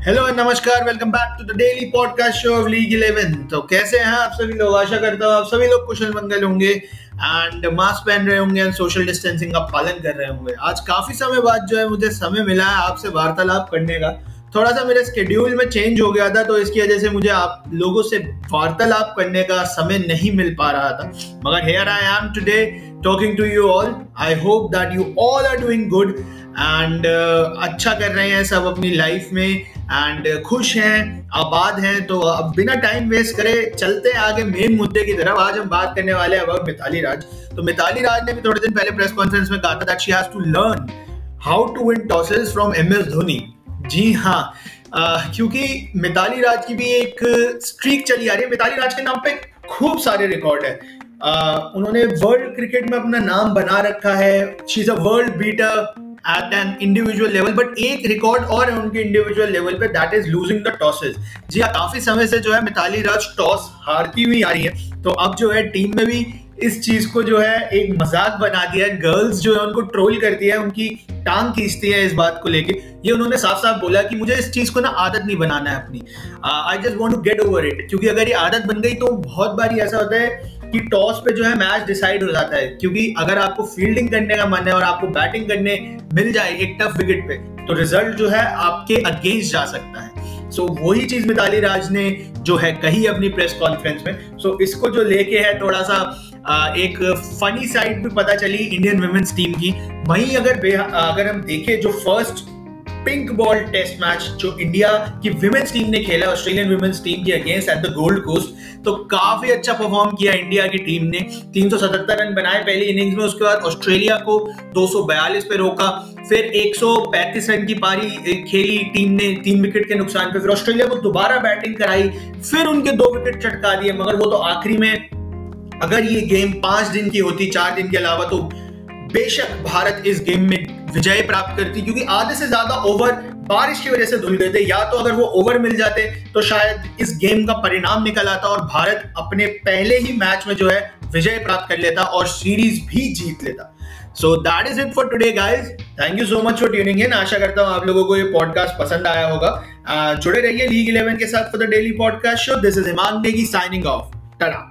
Hello नमस्कार welcome back to the daily podcast show of league 11 तो कैसे हैं आप सभी लोग? आशा करता हूँ आप सभी लोग कुशल मंगल होंगे एंड मास्क पहन रहे होंगे एंड सोशल डिस्टेंसिंग का पालन कर रहे होंगे। आज काफ़ी समय बाद जो है मुझे समय मिला है आपसे वार्तालाप करने का। थोड़ा सा मेरे स्केड्यूल में चेंज हो गया था तो इसकी वजह से मुझे आप लोगों से वार्तालाप करने का समय नहीं मिल पा रहा था। मगर here I am today talking to you all I hope that you all are doing good and अच्छा कर रहे हैं सब अपनी लाइफ में। एंड खुश हैं आबाद हैं। तो अब बिना टाइम वेस्ट करे चलते हैं आगे मेन मुद्दे की तरफ़। आज हम बात करने वाले हैं अबाउट मिताली राज। तो मिताली राज ने भी थोड़े दिन पहले प्रेस कॉन्फ्रेंस में कहा था that she has to learn how to win tosses from M S Dhoni ji हाँ। Uh, क्योंकि मिताली राज की भी एक स्ट्रीक चली आ रही है। मिताली राज के नाम पे खूब सारे रिकॉर्ड है। Uh, उन्होंने वर्ल्ड क्रिकेट में अपना नाम बना रखा है। She is a world beater at an individual level but एक रिकॉर्ड और है उनके इंडिविजुअल लेवल पे that is losing the tosses जी हाँ काफ़ी समय से जो है मिताली राज टॉस हारती हुई आ रही है। तो अब जो है टीम में भी इस चीज़ को जो है एक मज़ाक बना दिया है। गर्ल्स जो है उनको ट्रोल करती है, उनकी टांग खींचती है इस बात को लेके। ये उन्होंने साफ़ साफ़ बोला कि मुझे इस चीज़ को ना आदत नहीं बनाना है अपनी। I just want to get over it क्योंकि अगर ये आदत बन गई तो बहुत बार ऐसा होता है कि टॉस पे जो है मैच डिसाइड हो जाता है। क्योंकि अगर आपको फील्डिंग करने का मन है और आपको बैटिंग करने मिल जाए एक टफ विकेट पे तो रिज़ल्ट जो है आपके अगेंस्ट जा सकता है। सो so, वही चीज़ मिताली राज ने जो है कही अपनी प्रेस कॉन्फ्रेंस में। सो so, इसको जो लेके है थोड़ा सा एक फनी साइड भी पता चली इंडियन वुमेन्स टीम की। वहीं अगर अगर हम देखें जो first pink ball test match जो इंडिया की विमेंस टीम ने खेला ऑस्ट्रेलियन विमेंस टीम के against at the Gold Coast तो काफ़ी अच्छा परफॉर्म किया इंडिया की टीम ने। 377 रन बनाए पहली इनिंग्स में, उसके बाद ऑस्ट्रेलिया को 242 पे रोका। फिर 135 रन की पारी खेली टीम ने तीन विकेट के नुकसान पे। फिर ऑस्ट्रेलिया को दोबारा बैटिंग कराई, फिर उनके दो विकेट चटका दिए, मगर वो तो आखिरी में, अगर ये गेम पाँच दिन की होती, चार दिन के अलावा तो बेशक भारत इस गेम में विजय प्राप्त करती, क्योंकि आधे से ज़्यादा ओवर बारिश की वजह से धुल गए थे। या तो अगर वो ओवर मिल जाते तो शायद इस गेम का परिणाम निकल आता और भारत अपने पहले ही मैच में जो है विजय प्राप्त कर लेता और सीरीज़ भी जीत लेता। So that is it for today guys thank you so much for tuning in आशा करता हूँ आप लोगों को ये पॉडकास्ट पसंद आया होगा। जुड़े रहिए लीग इलेवन के साथ for the daily podcast show this is Iman Negi signing of ta-ra